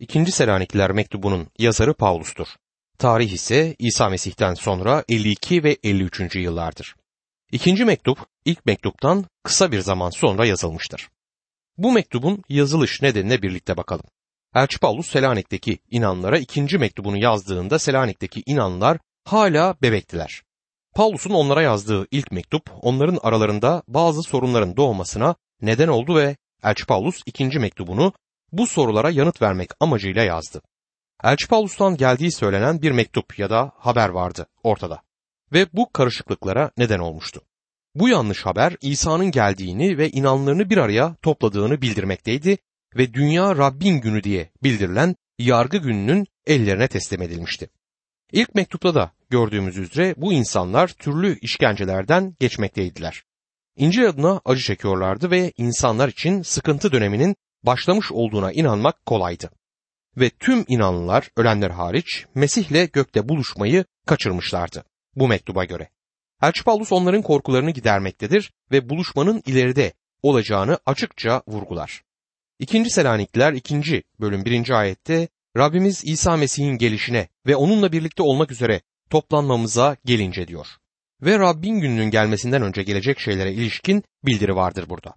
2. Selanikliler mektubunun yazarı Pavlus'tur. Tarih ise İsa Mesih'ten sonra 52 ve 53. yıllardır. İkinci mektup ilk mektuptan kısa bir zaman sonra yazılmıştır. Bu mektubun yazılış nedenine birlikte bakalım. Elçi Paulus Selanik'teki inanlara ikinci mektubunu yazdığında Selanik'teki inanlar hala bebektiler. Paulus'un onlara yazdığı ilk mektup onların aralarında bazı sorunların doğmasına neden oldu ve Elçi Paulus ikinci mektubunu bu sorulara yanıt vermek amacıyla yazdı. Elçi Paulus'tan geldiği söylenen bir mektup ya da haber vardı ortada ve bu karışıklıklara neden olmuştu. Bu yanlış haber İsa'nın geldiğini ve inanlarını bir araya topladığını bildirmekteydi ve dünya Rabbin günü diye bildirilen yargı gününün ellerine teslim edilmişti. İlk mektupta da gördüğümüz üzere bu insanlar türlü işkencelerden geçmekteydiler. İncil adına acı çekiyorlardı ve insanlar için sıkıntı döneminin başlamış olduğuna inanmak kolaydı. Ve tüm inanlılar ölenler hariç Mesih'le gökte buluşmayı kaçırmışlardı bu mektuba göre. Elçi Paulus onların korkularını gidermektedir ve buluşmanın ileride olacağını açıkça vurgular. İkinci Selanikliler 2. bölüm 1. ayette Rabbimiz İsa Mesih'in gelişine ve onunla birlikte olmak üzere toplanmamıza gelince diyor. Ve Rabbin gününün gelmesinden önce gelecek şeylere ilişkin bildiri vardır burada.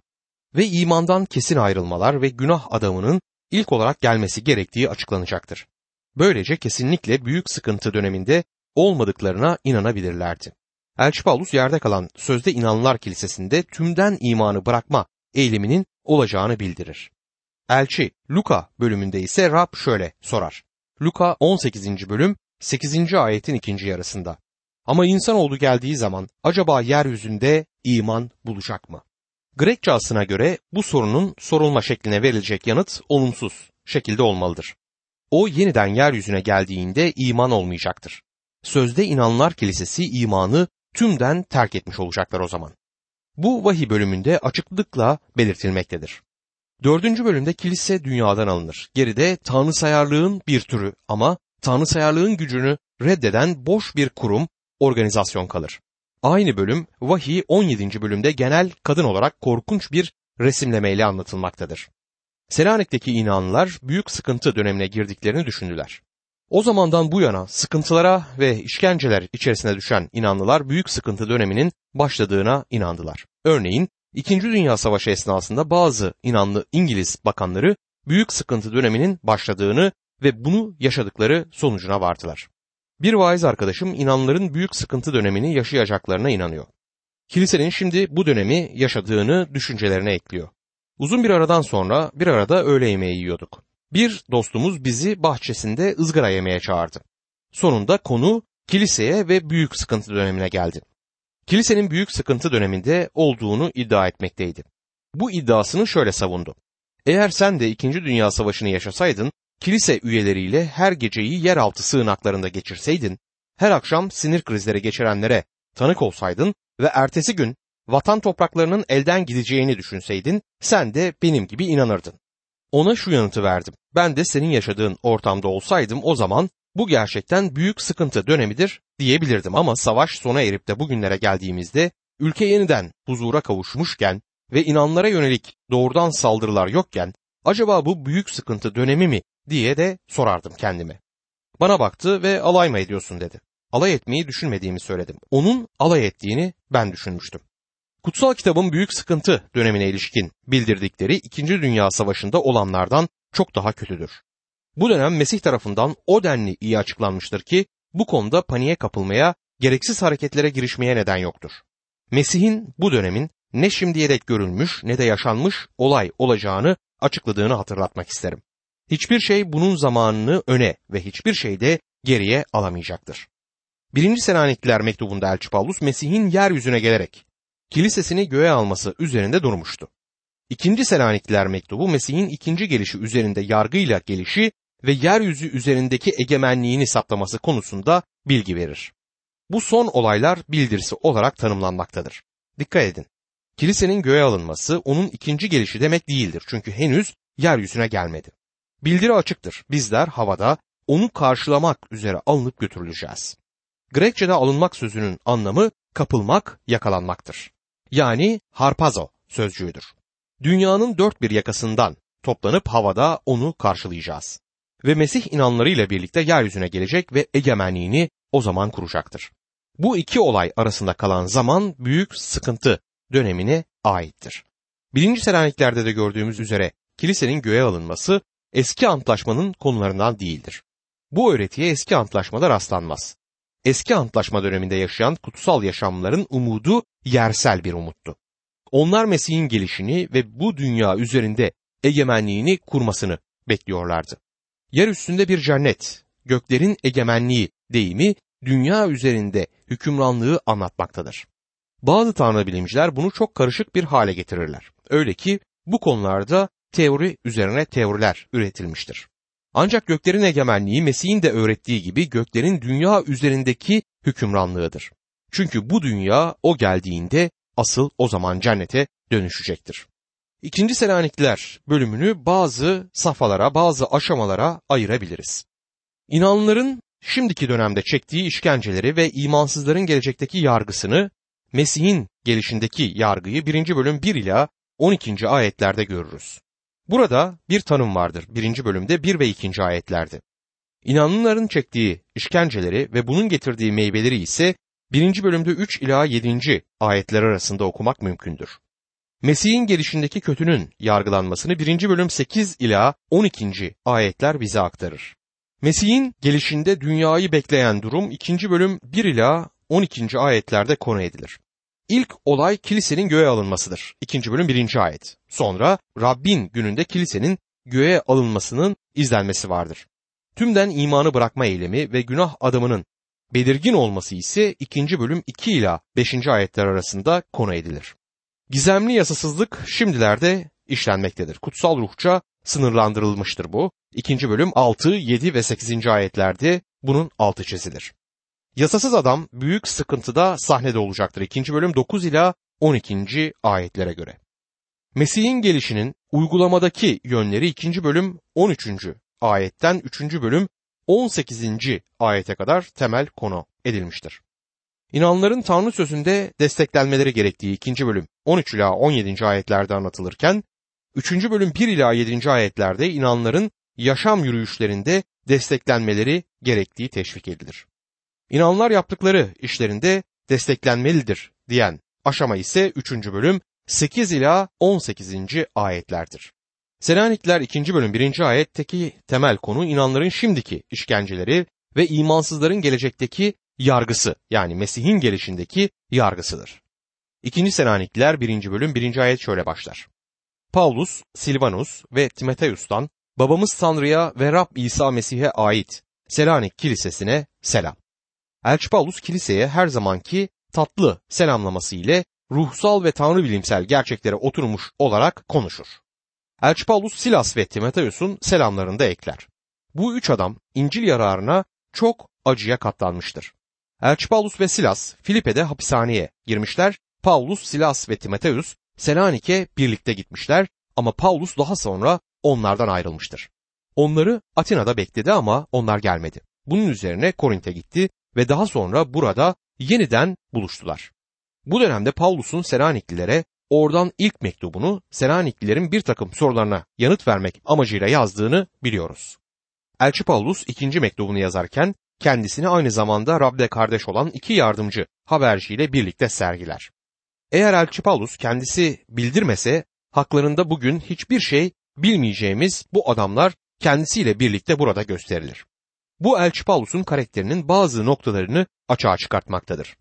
Ve imandan kesin ayrılmalar ve günah adamının ilk olarak gelmesi gerektiği açıklanacaktır. Böylece kesinlikle büyük sıkıntı döneminde olmadıklarına inanabilirlerdi. Elçi Paulus yerde kalan sözde inanlar kilisesinde tümden imanı bırakma eyleminin olacağını bildirir. Elçi Luka bölümünde ise Rab şöyle sorar. Luka 18. bölüm 8. ayetin ikinci yarısında. Ama insanoğlu geldiği zaman acaba yeryüzünde iman bulacak mı? Grekçe göre bu sorunun sorulma şekline verilecek yanıt olumsuz şekilde olmalıdır. O yeniden yeryüzüne geldiğinde iman olmayacaktır. Sözde inanlar kilisesi imanı tümden terk etmiş olacaklar o zaman. Bu vahiy bölümünde açıklıkla belirtilmektedir. Dördüncü bölümde kilise dünyadan alınır. Geride tanrısayarlığın bir türü ama tanrısayarlığın gücünü reddeden boş bir kurum, organizasyon kalır. Aynı bölüm vahiy 17. bölümde genel kadın olarak korkunç bir resimlemeyle anlatılmaktadır. Selanik'teki inanlılar büyük sıkıntı dönemine girdiklerini düşündüler. O zamandan bu yana sıkıntılara ve işkenceler içerisine düşen inanlılar büyük sıkıntı döneminin başladığına inandılar. Örneğin İkinci Dünya Savaşı esnasında bazı inanlı İngiliz bakanları büyük sıkıntı döneminin başladığını ve bunu yaşadıkları sonucuna vardılar. Bir vaiz arkadaşım inanların büyük sıkıntı dönemini yaşayacaklarına inanıyor. Kilisenin şimdi bu dönemi yaşadığını düşüncelerine ekliyor. Uzun bir aradan sonra bir arada öğle yemeği yiyorduk. Bir dostumuz bizi bahçesinde ızgara yemeye çağırdı. Sonunda konu kiliseye ve büyük sıkıntı dönemine geldi. Kilisenin büyük sıkıntı döneminde olduğunu iddia etmekteydi. Bu iddiasını şöyle savundu. Eğer sen de 2. Dünya Savaşı'nı yaşasaydın, kilise üyeleriyle her geceyi yeraltı sığınaklarında geçirseydin, her akşam sinir krizleri geçirenlere tanık olsaydın ve ertesi gün vatan topraklarının elden gideceğini düşünseydin, sen de benim gibi inanırdın. Ona şu yanıtı verdim. Ben de senin yaşadığın ortamda olsaydım o zaman bu gerçekten büyük sıkıntı dönemidir diyebilirdim ama savaş sona erip de bugünlere geldiğimizde ülke yeniden huzura kavuşmuşken ve inanlara yönelik doğrudan saldırılar yokken acaba bu büyük sıkıntı dönemi mi diye de sorardım kendime. Bana baktı ve alay mı ediyorsun dedi. Alay etmeyi düşünmediğimi söyledim. Onun alay ettiğini ben düşünmüştüm. Kutsal kitabın büyük sıkıntı dönemine ilişkin bildirdikleri 2. Dünya Savaşı'nda olanlardan çok daha kötüdür. Bu dönem Mesih tarafından o denli iyi açıklanmıştır ki bu konuda paniğe kapılmaya, gereksiz hareketlere girişmeye neden yoktur. Mesih'in bu dönemin ne şimdiye dek görülmüş ne de yaşanmış olay olacağını açıkladığını hatırlatmak isterim. Hiçbir şey bunun zamanını öne ve hiçbir şey de geriye alamayacaktır. Birinci Selanikliler mektubunda Elçi Paulus Mesih'in yeryüzüne gelerek kilisesini göğe alması üzerinde durmuştu. İkinci Selanikliler mektubu Mesih'in ikinci gelişi üzerinde yargıyla gelişi ve yeryüzü üzerindeki egemenliğini saptaması konusunda bilgi verir. Bu son olaylar bildirisi olarak tanımlanmaktadır. Dikkat edin. Kilisenin göğe alınması onun ikinci gelişi demek değildir çünkü henüz yeryüzüne gelmedi. Bildiri açıktır. Bizler havada onu karşılamak üzere alınıp götürüleceğiz. Grekçe'de alınmak sözünün anlamı kapılmak, yakalanmaktır. Yani harpazo sözcüğüdür. Dünyanın dört bir yakasından toplanıp havada onu karşılayacağız. ve Mesih inanlarıyla birlikte yeryüzüne gelecek ve egemenliğini o zaman kuracaktır. Bu iki olay arasında kalan zaman büyük sıkıntı dönemine aittir. Birinci Selanikler'de de gördüğümüz üzere kilisenin göğe alınması eski antlaşmanın konularından değildir. Bu öğretiye eski antlaşmada rastlanmaz. Eski antlaşma döneminde yaşayan kutsal yaşamların umudu yersel bir umuttu. Onlar Mesih'in gelişini ve bu dünya üzerinde egemenliğini kurmasını bekliyorlardı. Yer üstünde bir cennet, göklerin egemenliği deyimi dünya üzerinde hükümranlığı anlatmaktadır. Bazı tanrı bilimciler bunu çok karışık bir hale getirirler. Öyle ki bu konularda teori üzerine teoriler üretilmiştir. Ancak göklerin egemenliği Mesih'in de öğrettiği gibi göklerin dünya üzerindeki hükümranlığıdır. Çünkü bu dünya o geldiğinde asıl o zaman cennete dönüşecektir. İkinci Selanikliler bölümünü bazı safhalara, bazı aşamalara ayırabiliriz. İnanların şimdiki dönemde çektiği işkenceleri ve imansızların gelecekteki yargısını, Mesih'in gelişindeki yargıyı 1. bölüm 1 ila 12. ayetlerde görürüz. Burada bir tanım vardır 1. bölümde 1 ve 2. ayetlerde. İnanlıların çektiği işkenceleri ve bunun getirdiği meyveleri ise 1. bölümde 3 ila 7. ayetler arasında okumak mümkündür. Mesih'in gelişindeki kötünün yargılanmasını 1. bölüm 8 ila 12. ayetler bize aktarır. Mesih'in gelişinde dünyayı bekleyen durum 2. bölüm 1 ila 12. ayetlerde konu edilir. İlk olay kilisenin göğe alınmasıdır. 2. bölüm 1. ayet. Sonra Rabbin gününde kilisenin göğe alınmasının izlenmesi vardır. Tümden imanı bırakma eylemi ve günah adamının belirgin olması ise 2. bölüm 2 ila 5. ayetler arasında konu edilir. Gizemli yasasızlık şimdilerde işlenmektedir. Kutsal ruhça sınırlandırılmıştır bu. 2. bölüm 6, 7 ve 8. ayetlerde bunun altı çizilir. Yasasız adam büyük sıkıntıda sahnede olacaktır. 2. bölüm 9 ila 12. ayetlere göre. Mesih'in gelişinin uygulamadaki yönleri 2. bölüm 13. ayetten 3. bölüm 18. ayete kadar temel konu edilmiştir. İnanların Tanrı sözünde desteklenmeleri gerektiği 2. bölüm 13 ila 17. ayetlerde anlatılırken 3. bölüm 1 ila 7. ayetlerde inanların yaşam yürüyüşlerinde desteklenmeleri gerektiği teşvik edilir. İnanlar yaptıkları işlerinde desteklenmelidir diyen aşama ise 3. bölüm 8 ila 18. ayetlerdir. Selanikler 2. bölüm 1. ayetteki temel konu inanların şimdiki işkenceleri ve imansızların gelecekteki yargısı yani Mesih'in gelişindeki yargısıdır. 2. Selanikliler 1. bölüm 1. ayet şöyle başlar. Paulus, Silvanus ve Timoteus'tan babamız Tanrı'ya ve Rab İsa Mesih'e ait Selanik Kilisesi'ne selam. Elçi Paulus kiliseye her zamanki tatlı selamlaması ile ruhsal ve tanrı bilimsel gerçeklere oturmuş olarak konuşur. Elçi Paulus Silas ve Timoteus'un selamlarını da ekler. Bu üç adam İncil yararına çok acıya katlanmıştır. Elçi Paulus ve Silas Filipe'de hapishaneye girmişler. Paulus, Silas ve Timoteus Selanik'e birlikte gitmişler ama Paulus daha sonra onlardan ayrılmıştır. Onları Atina'da bekledi ama onlar gelmedi. Bunun üzerine Korint'e gitti ve daha sonra burada yeniden buluştular. Bu dönemde Paulus'un Selaniklilere oradan ilk mektubunu Selaniklilerin bir takım sorularına yanıt vermek amacıyla yazdığını biliyoruz. Elçi Paulus ikinci mektubunu yazarken kendisini aynı zamanda Rab'de kardeş olan iki yardımcı haberciyle birlikte sergiler. Eğer Elçi Paulus kendisi bildirmese haklarında bugün hiçbir şey bilmeyeceğimiz bu adamlar kendisiyle birlikte burada gösterilir. Bu Elçi Paulus'un karakterinin bazı noktalarını açığa çıkartmaktadır.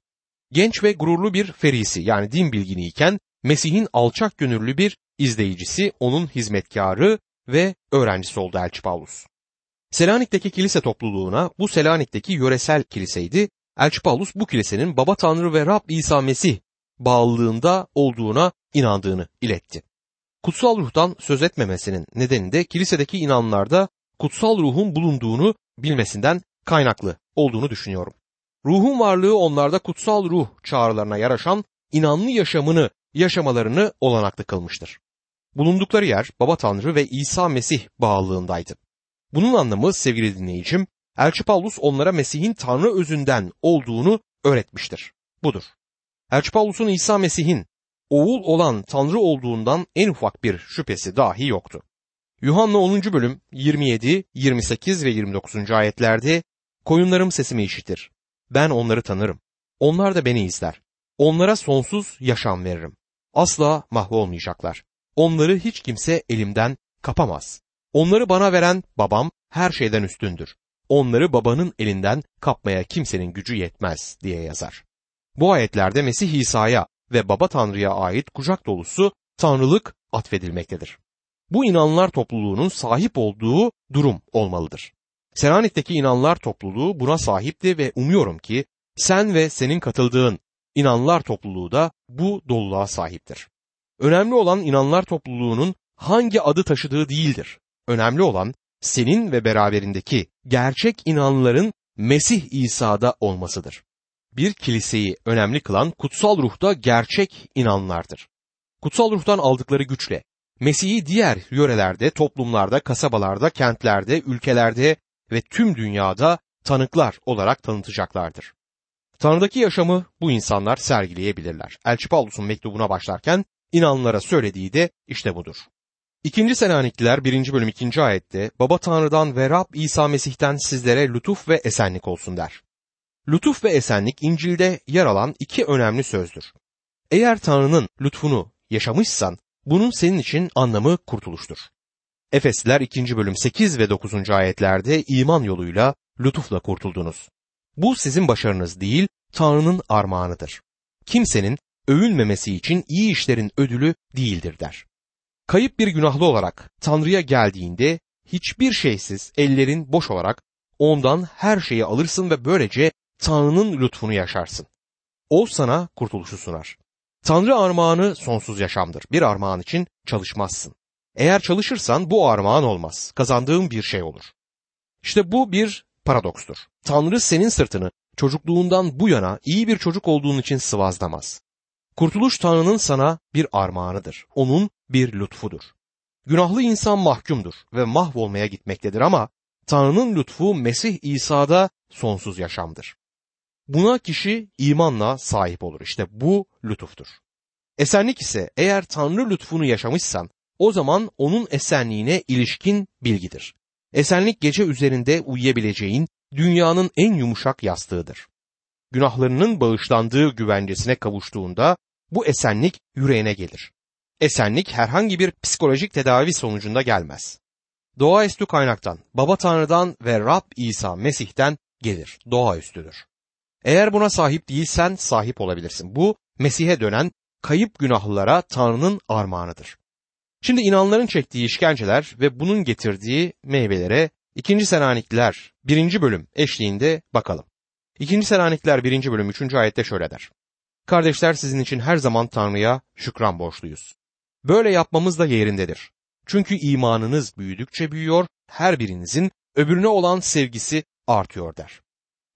Genç ve gururlu bir ferisi yani din bilginiyken Mesih'in alçak gönüllü bir izleyicisi, onun hizmetkarı ve öğrencisi oldu Elçi Paulus. Selanik'teki kilise topluluğuna bu Selanik'teki yöresel kiliseydi. Elçi Paulus bu kilisenin Baba Tanrı ve Rab İsa Mesih bağlılığında olduğuna inandığını iletti. Kutsal ruhtan söz etmemesinin nedeni de kilisedeki inanlarda kutsal ruhun bulunduğunu bilmesinden kaynaklı olduğunu düşünüyorum. Ruhun varlığı onlarda kutsal ruh çağrılarına yaraşan inanlı yaşamını yaşamalarını olanaklı kılmıştır. Bulundukları yer Baba Tanrı ve İsa Mesih bağlılığındaydı. Bunun anlamı sevgili dinleyicim, Elçi Paulus onlara Mesih'in Tanrı özünden olduğunu öğretmiştir. Budur. Elçi Paulus'un İsa Mesih'in oğul olan Tanrı olduğundan en ufak bir şüphesi dahi yoktu. Yuhanna 10. bölüm 27, 28 ve 29. ayetlerde koyunlarım sesimi işitir. Ben onları tanırım. Onlar da beni izler. Onlara sonsuz yaşam veririm. Asla mahvolmayacaklar. Onları hiç kimse elimden kapamaz. Onları bana veren babam her şeyden üstündür. Onları babanın elinden kapmaya kimsenin gücü yetmez diye yazar. Bu ayetlerde Mesih İsa'ya ve Baba Tanrı'ya ait kucak dolusu tanrılık atfedilmektedir. Bu inanlar topluluğunun sahip olduğu durum olmalıdır. Selanik'teki inanlar topluluğu buna sahipti ve umuyorum ki sen ve senin katıldığın inanlar topluluğu da bu doluluğa sahiptir. Önemli olan inanlar topluluğunun hangi adı taşıdığı değildir. Önemli olan senin ve beraberindeki gerçek inanların Mesih İsa'da olmasıdır. Bir kiliseyi önemli kılan kutsal ruhta gerçek inanlardır. Kutsal ruhtan aldıkları güçle Mesih'i diğer yörelerde, toplumlarda, kasabalarda, kentlerde, ülkelerde ve tüm dünyada tanıklar olarak tanıtacaklardır. Tanrı'daki yaşamı bu insanlar sergileyebilirler. Elçi Paulus'un mektubuna başlarken inanlara söylediği de işte budur. İkinci Selanikliler 1. bölüm 2. ayette Baba Tanrı'dan ve Rab İsa Mesih'ten sizlere lütuf ve esenlik olsun der. Lütuf ve esenlik İncil'de yer alan iki önemli sözdür. Eğer Tanrı'nın lütfunu yaşamışsan bunun senin için anlamı kurtuluştur. Efesliler 2. bölüm 8 ve 9. ayetlerde iman yoluyla lütufla kurtuldunuz. Bu sizin başarınız değil, Tanrı'nın armağanıdır. Kimsenin övünmemesi için iyi işlerin ödülü değildir der. Kayıp bir günahlı olarak Tanrı'ya geldiğinde hiçbir şeysiz ellerin boş olarak ondan her şeyi alırsın ve böylece Tanrı'nın lütfunu yaşarsın. O sana kurtuluşu sunar. Tanrı armağanı sonsuz yaşamdır. Bir armağan için çalışmazsın. Eğer çalışırsan bu armağan olmaz. Kazandığın bir şey olur. İşte bu bir paradokstur. Tanrı senin sırtını çocukluğundan bu yana iyi bir çocuk olduğun için sıvazlamaz. Kurtuluş Tanrı'nın sana bir armağanıdır. Onun bir lütfudur. Günahlı insan mahkumdur ve mahvolmaya gitmektedir ama Tanrı'nın lütfu Mesih İsa'da sonsuz yaşamdır. Buna kişi imanla sahip olur. İşte bu lütuftur. Esenlik ise eğer Tanrı lütfunu yaşamışsan o zaman onun esenliğine ilişkin bilgidir. Esenlik gece üzerinde uyuyabileceğin dünyanın en yumuşak yastığıdır. Günahlarının bağışlandığı güvencesine kavuştuğunda bu esenlik yüreğine gelir. Esenlik herhangi bir psikolojik tedavi sonucunda gelmez. Doğaüstü kaynaktan, Baba Tanrı'dan ve Rab İsa Mesih'ten gelir. Doğaüstüdür. Eğer buna sahip değilsen sahip olabilirsin. Bu Mesih'e dönen kayıp günahlılara Tanrı'nın armağanıdır. Şimdi inanların çektiği işkenceler ve bunun getirdiği meyvelere 2. Selanikliler 1. bölüm eşliğinde bakalım. 2. Selanikliler 1. bölüm 3. ayette şöyle der. Kardeşler sizin için her zaman Tanrı'ya şükran borçluyuz. Böyle yapmamız da yerindedir. Çünkü imanınız büyüdükçe büyüyor, her birinizin öbürüne olan sevgisi artıyor der.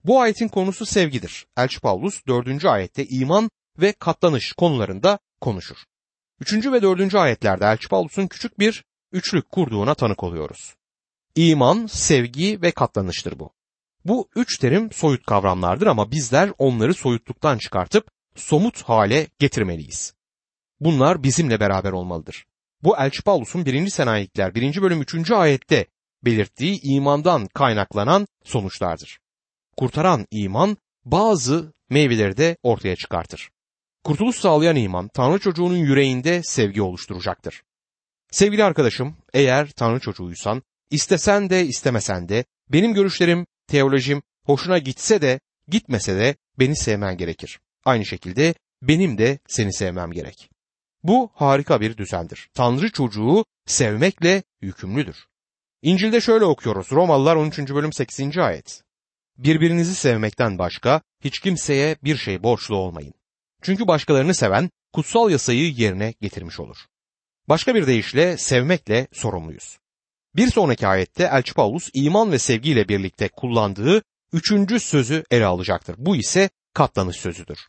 Bu ayetin konusu sevgidir. Elçi Paulus 4. ayette iman ve katlanış konularında konuşur. 3. ve 4. ayetlerde Elçi Paulus'un küçük bir üçlük kurduğuna tanık oluyoruz. İman, sevgi ve katlanıştır bu. Bu üç terim soyut kavramlardır ama bizler onları soyutluktan çıkartıp somut hale getirmeliyiz. Bunlar bizimle beraber olmalıdır. Bu Elçi Paulus'un 1. Senayilikler 1. bölüm 3. ayette belirttiği imandan kaynaklanan sonuçlardır. Kurtaran iman bazı meyveleri de ortaya çıkartır. Kurtuluş sağlayan iman Tanrı çocuğunun yüreğinde sevgi oluşturacaktır. Sevgili arkadaşım, eğer Tanrı çocuğuysan, istesen de istemesen de benim görüşlerim, teolojim hoşuna gitse de gitmese de beni sevmen gerekir. Aynı şekilde benim de seni sevmem gerek. Bu harika bir düzendir. Tanrı çocuğu sevmekle yükümlüdür. İncil'de şöyle okuyoruz. Romalılar 13. bölüm 8. ayet. Birbirinizi sevmekten başka hiç kimseye bir şey borçlu olmayın. Çünkü başkalarını seven kutsal yasayı yerine getirmiş olur. Başka bir deyişle sevmekle sorumluyuz. Bir sonraki ayette Elçi Paulus iman ve sevgiyle birlikte kullandığı üçüncü sözü ele alacaktır. Bu ise katlanış sözüdür.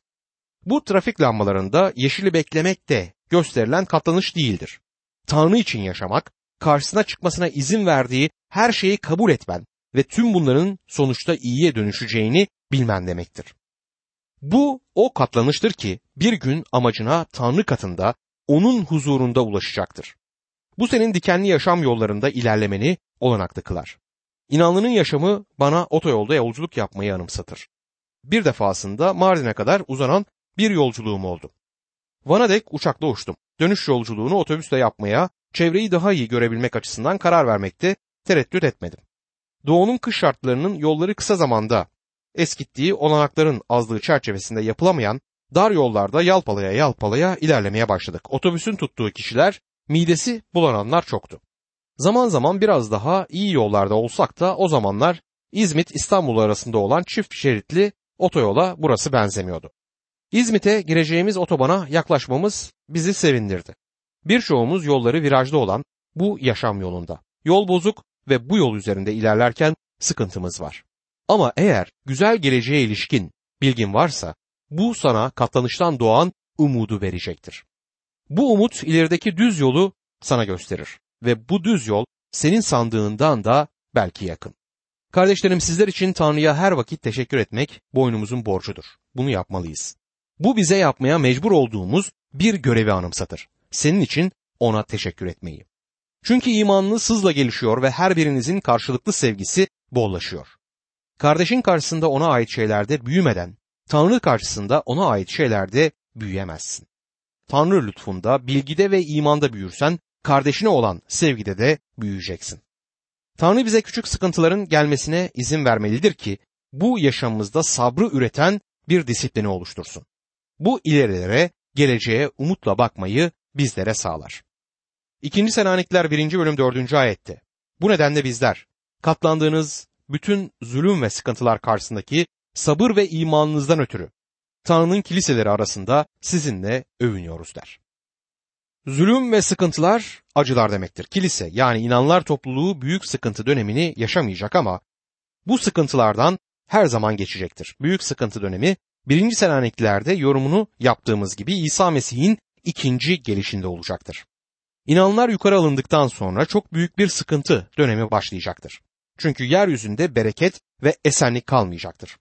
Bu trafik lambalarında yeşili beklemek de gösterilen katlanış değildir. Tanrı için yaşamak, karşısına çıkmasına izin verdiği her şeyi kabul etmen ve tüm bunların sonuçta iyiye dönüşeceğini bilmen demektir. Bu o katlanıştır ki bir gün amacına Tanrı katında onun huzurunda ulaşacaktır. Bu senin dikenli yaşam yollarında ilerlemeni olanaklı kılar. İnanlının yaşamı bana otoyolda yolculuk yapmayı anımsatır. Bir defasında Mardin'e kadar uzanan bir yolculuğum oldu. Van'a dek uçakla uçtum. Dönüş yolculuğunu otobüsle yapmaya, çevreyi daha iyi görebilmek açısından karar vermekte tereddüt etmedim. Doğu'nun kış şartlarının yolları kısa zamanda eskittiği olanakların azlığı çerçevesinde yapılamayan dar yollarda yalpalaya yalpalaya ilerlemeye başladık. Otobüsün tuttuğu kişiler midesi bulananlar çoktu. Zaman zaman biraz daha iyi yollarda olsak da o zamanlar İzmit İstanbul arasında olan çift şeritli otoyola burası benzemiyordu. İzmit'e gireceğimiz otobana yaklaşmamız bizi sevindirdi. Birçoğumuz yolları virajlı olan bu yaşam yolunda. Yol bozuk ve bu yol üzerinde ilerlerken sıkıntımız var. Ama eğer güzel geleceğe ilişkin bilgin varsa bu sana katlanıştan doğan umudu verecektir. Bu umut ilerideki düz yolu sana gösterir ve bu düz yol senin sandığından da belki yakın. Kardeşlerim sizler için Tanrı'ya her vakit teşekkür etmek boynumuzun borcudur. Bunu yapmalıyız. Bu bize yapmaya mecbur olduğumuz bir görevi anımsatır. Senin için ona teşekkür etmeyi. Çünkü imanınız hızla gelişiyor ve her birinizin karşılıklı sevgisi bollaşıyor. Kardeşin karşısında ona ait şeylerde büyümeden, Tanrı karşısında ona ait şeylerde büyüyemezsin. Tanrı lütfunda, bilgide ve imanda büyürsen, kardeşine olan sevgide de büyüyeceksin. Tanrı bize küçük sıkıntıların gelmesine izin vermelidir ki, bu yaşamımızda sabrı üreten bir disiplini oluştursun. Bu ilerilere, geleceğe umutla bakmayı bizlere sağlar. İkinci Selanikler 1. bölüm 4. ayette. Bu nedenle bizler, katlandığınız bütün zulüm ve sıkıntılar karşısındaki sabır ve imanınızdan ötürü Tanrı'nın kiliseleri arasında sizinle övünüyoruz der. Zulüm ve sıkıntılar acılar demektir. Kilise yani inanlar topluluğu büyük sıkıntı dönemini yaşamayacak ama bu sıkıntılardan her zaman geçecektir. Büyük sıkıntı dönemi birinci Selanikliler'de yorumunu yaptığımız gibi İsa Mesih'in ikinci gelişinde olacaktır. İnanlar yukarı alındıktan sonra çok büyük bir sıkıntı dönemi başlayacaktır. Çünkü yeryüzünde bereket ve esenlik kalmayacaktır.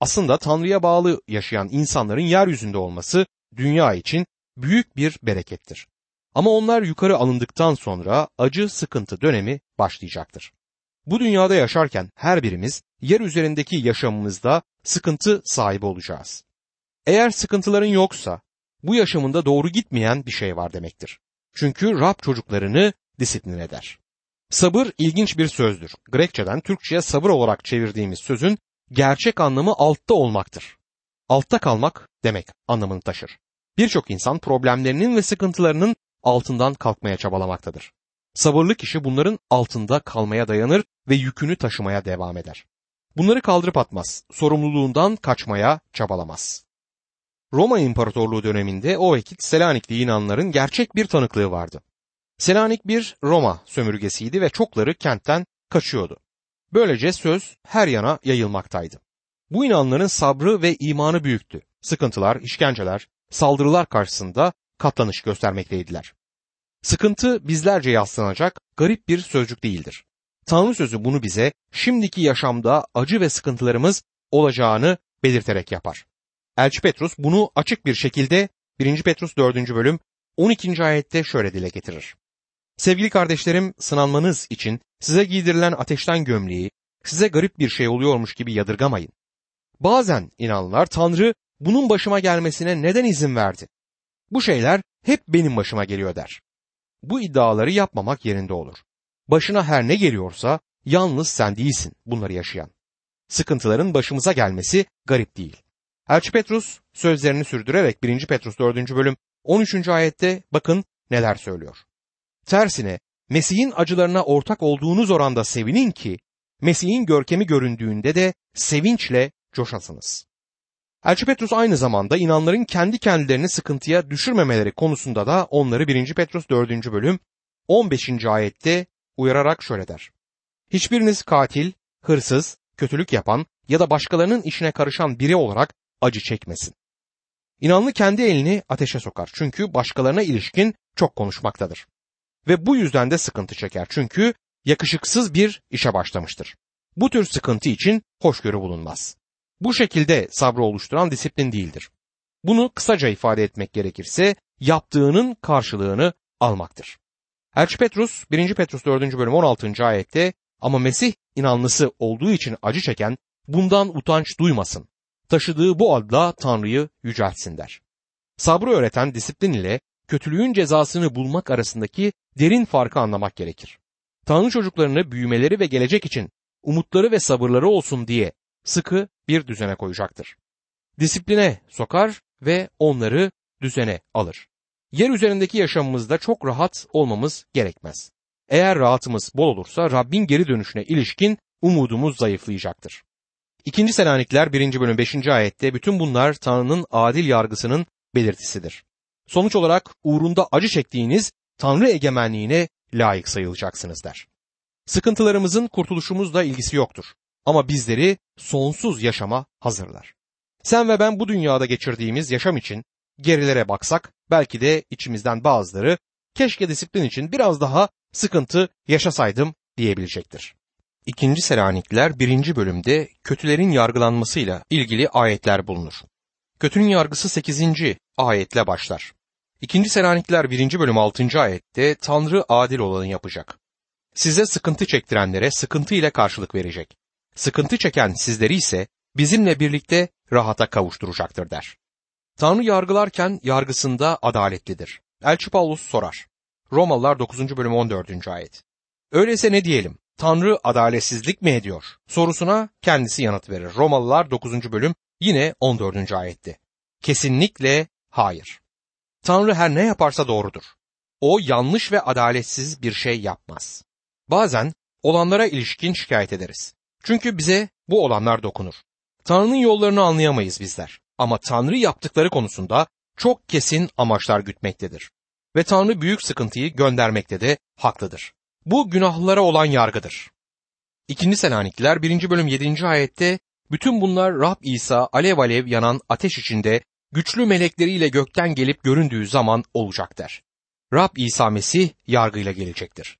Aslında Tanrı'ya bağlı yaşayan insanların yeryüzünde olması dünya için büyük bir berekettir. Ama onlar yukarı alındıktan sonra acı sıkıntı dönemi başlayacaktır. Bu dünyada yaşarken her birimiz yer üzerindeki yaşamımızda sıkıntı sahibi olacağız. Eğer sıkıntıların yoksa bu yaşamında doğru gitmeyen bir şey var demektir. Çünkü Rab çocuklarını disiplin eder. Sabır ilginç bir sözdür. Grekçeden Türkçe'ye sabır olarak çevirdiğimiz sözün gerçek anlamı altta olmaktır. Altta kalmak demek anlamını taşır. Birçok insan problemlerinin ve sıkıntılarının altından kalkmaya çabalamaktadır. Sabırlı kişi bunların altında kalmaya dayanır ve yükünü taşımaya devam eder. Bunları kaldırıp atmaz, sorumluluğundan kaçmaya çabalamaz. Roma İmparatorluğu döneminde o vakit Selanikli inanların gerçek bir tanıklığı vardı. Selanik bir Roma sömürgesiydi ve çokları kentten kaçıyordu. Böylece söz her yana yayılmaktaydı. Bu inanların sabrı ve imanı büyüktü. Sıkıntılar, işkenceler, saldırılar karşısında katlanış göstermekteydiler. Sıkıntı bizlerce yaslanacak garip bir sözcük değildir. Tanrı sözü bunu bize şimdiki yaşamda acı ve sıkıntılarımız olacağını belirterek yapar. Elçi Petrus bunu açık bir şekilde 1. Petrus 4. bölüm 12. ayette şöyle dile getirir. Sevgili kardeşlerim sınanmanız için size giydirilen ateşten gömleği size garip bir şey oluyormuş gibi yadırgamayın. Bazen inanlar Tanrı bunun başıma gelmesine neden izin verdi? Bu şeyler hep benim başıma geliyor der. Bu iddiaları yapmamak yerinde olur. Başına her ne geliyorsa yalnız sen değilsin bunları yaşayan. Sıkıntıların başımıza gelmesi garip değil. Elçi Petrus sözlerini sürdürerek 1. Petrus 4. bölüm 13. ayette bakın neler söylüyor. Tersine Mesih'in acılarına ortak olduğunuz oranda sevinin ki Mesih'in görkemi göründüğünde de sevinçle coşasınız. Elçi Petrus aynı zamanda inanların kendi kendilerini sıkıntıya düşürmemeleri konusunda da onları 1. Petrus 4. bölüm 15. ayette uyararak şöyle der. Hiçbiriniz katil, hırsız, kötülük yapan ya da başkalarının işine karışan biri olarak acı çekmesin. İnanlı kendi elini ateşe sokar çünkü başkalarına ilişkin çok konuşmaktadır. Ve bu yüzden de sıkıntı çeker çünkü yakışıksız bir işe başlamıştır. Bu tür sıkıntı için hoşgörü bulunmaz. Bu şekilde sabrı oluşturan disiplin değildir. Bunu kısaca ifade etmek gerekirse yaptığının karşılığını almaktır. Elçi Petrus 1. Petrus 4. bölüm 16. ayette ama Mesih inanlısı olduğu için acı çeken bundan utanç duymasın. Taşıdığı bu adla Tanrı'yı yüceltsin der. Sabrı öğreten disiplin ile kötülüğün cezasını bulmak arasındaki derin farkı anlamak gerekir. Tanrı çocuklarını büyümeleri ve gelecek için umutları ve sabırları olsun diye sıkı bir düzene koyacaktır. Disipline sokar ve onları düzene alır. Yer üzerindeki yaşamımızda çok rahat olmamız gerekmez. Eğer rahatımız bol olursa Rabbin geri dönüşüne ilişkin umudumuz zayıflayacaktır. İkinci Selanikler 1. bölüm 5. ayette bütün bunlar Tanrı'nın adil yargısının belirtisidir. Sonuç olarak uğrunda acı çektiğiniz Tanrı egemenliğine layık sayılacaksınız der. Sıkıntılarımızın kurtuluşumuzla ilgisi yoktur ama bizleri sonsuz yaşama hazırlar. Sen ve ben bu dünyada geçirdiğimiz yaşam için gerilere baksak belki de içimizden bazıları keşke disiplin için biraz daha sıkıntı yaşasaydım diyebilecektir. İkinci Selanikler birinci bölümde kötülerin yargılanmasıyla ilgili ayetler bulunur. Kötünün yargısı 8. ayetle başlar. İkinci Selanikler 1. bölüm 6. ayette Tanrı adil olanı yapacak. Size sıkıntı çektirenlere sıkıntı ile karşılık verecek. Sıkıntı çeken sizleri ise bizimle birlikte rahata kavuşturacaktır der. Tanrı yargılarken yargısında adaletlidir. Elçi Paulus sorar. Romalılar 9. bölüm 14. ayet. Öyleyse ne diyelim? Tanrı adaletsizlik mi ediyor? Sorusuna kendisi yanıt verir. Romalılar 9. bölüm yine 14. ayette. Kesinlikle hayır. Tanrı her ne yaparsa doğrudur. O yanlış ve adaletsiz bir şey yapmaz. Bazen olanlara ilişkin şikayet ederiz. Çünkü bize bu olanlar dokunur. Tanrı'nın yollarını anlayamayız bizler. Ama Tanrı yaptıkları konusunda çok kesin amaçlar gütmektedir. Ve Tanrı büyük sıkıntıyı göndermekte de haklıdır. Bu günahlara olan yargıdır. İkinci Selanikliler 1. bölüm 7. ayette bütün bunlar Rab İsa alev alev yanan ateş içinde güçlü melekleriyle gökten gelip göründüğü zaman olacak der. Rab İsa Mesih yargıyla gelecektir.